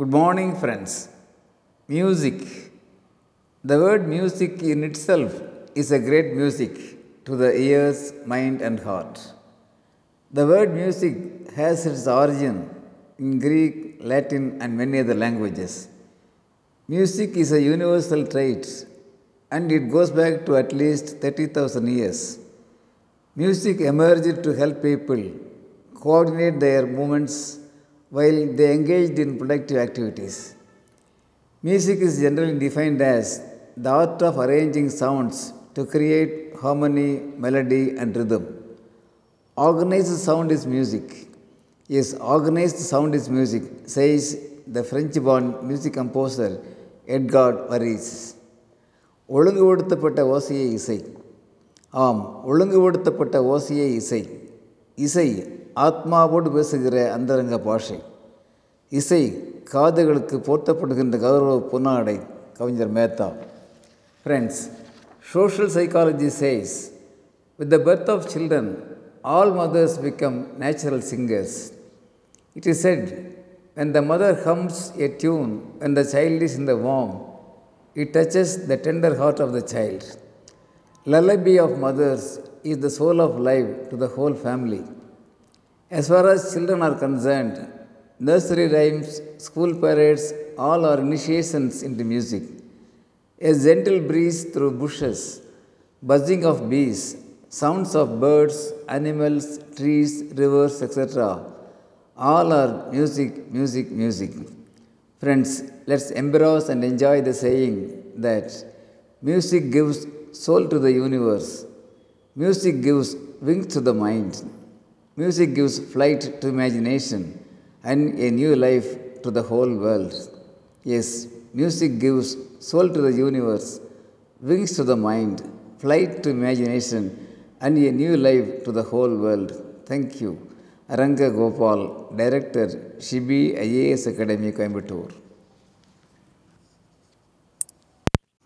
Good morning, friends. Music. The word music in itself is a great music to the ears, mind, and heart. The word music has its origin in Greek, Latin, and many other languages. Music is a universal trait and it goes back to at least 30,000 years. Music emerged to help people coordinate their movements while they engaged in productive activities. Music is generally defined as the art of arranging sounds to create harmony, melody, and rhythm. Organized sound is music. Yes, organized sound is music, says the French born music composer Edgard Varèse ஒழுங்குபடுத்தப்பட்ட ஓசையை இசை ஆம் ஒழுங்குபடுத்தப்பட்ட ஓசையை இசை இசை ஆத்மாவோடு பேசுகிற அந்தரங்க பாஷை. இசை காதுகளுக்கு போர்த்தப்படுகின்ற கௌரவ புன்னாடை கவிஞர் Metha. Friends social psychology says with the birth of children all mothers become natural singers it is said when the mother hums a tune when the child is in the warm it touches the tender heart of the child lullaby of mothers is the soul of life to the whole family As far as children are concerned, nursery rhymes, school parades, all are initiations into music. A gentle breeze through bushes, buzzing of bees, sounds of birds, animals, trees, rivers, etc all are music, music, music. Friends, let's embrace and enjoy the saying that music gives soul to the universe, music gives wings to the mind, Music gives flight to imagination and a new life to the whole world. Yes, music gives soul to the universe, wings to the mind, flight to imagination, and a new life to the whole world. Thank you. Aranga Gopal, Director, Shibi IAS Academy, Coimbatore.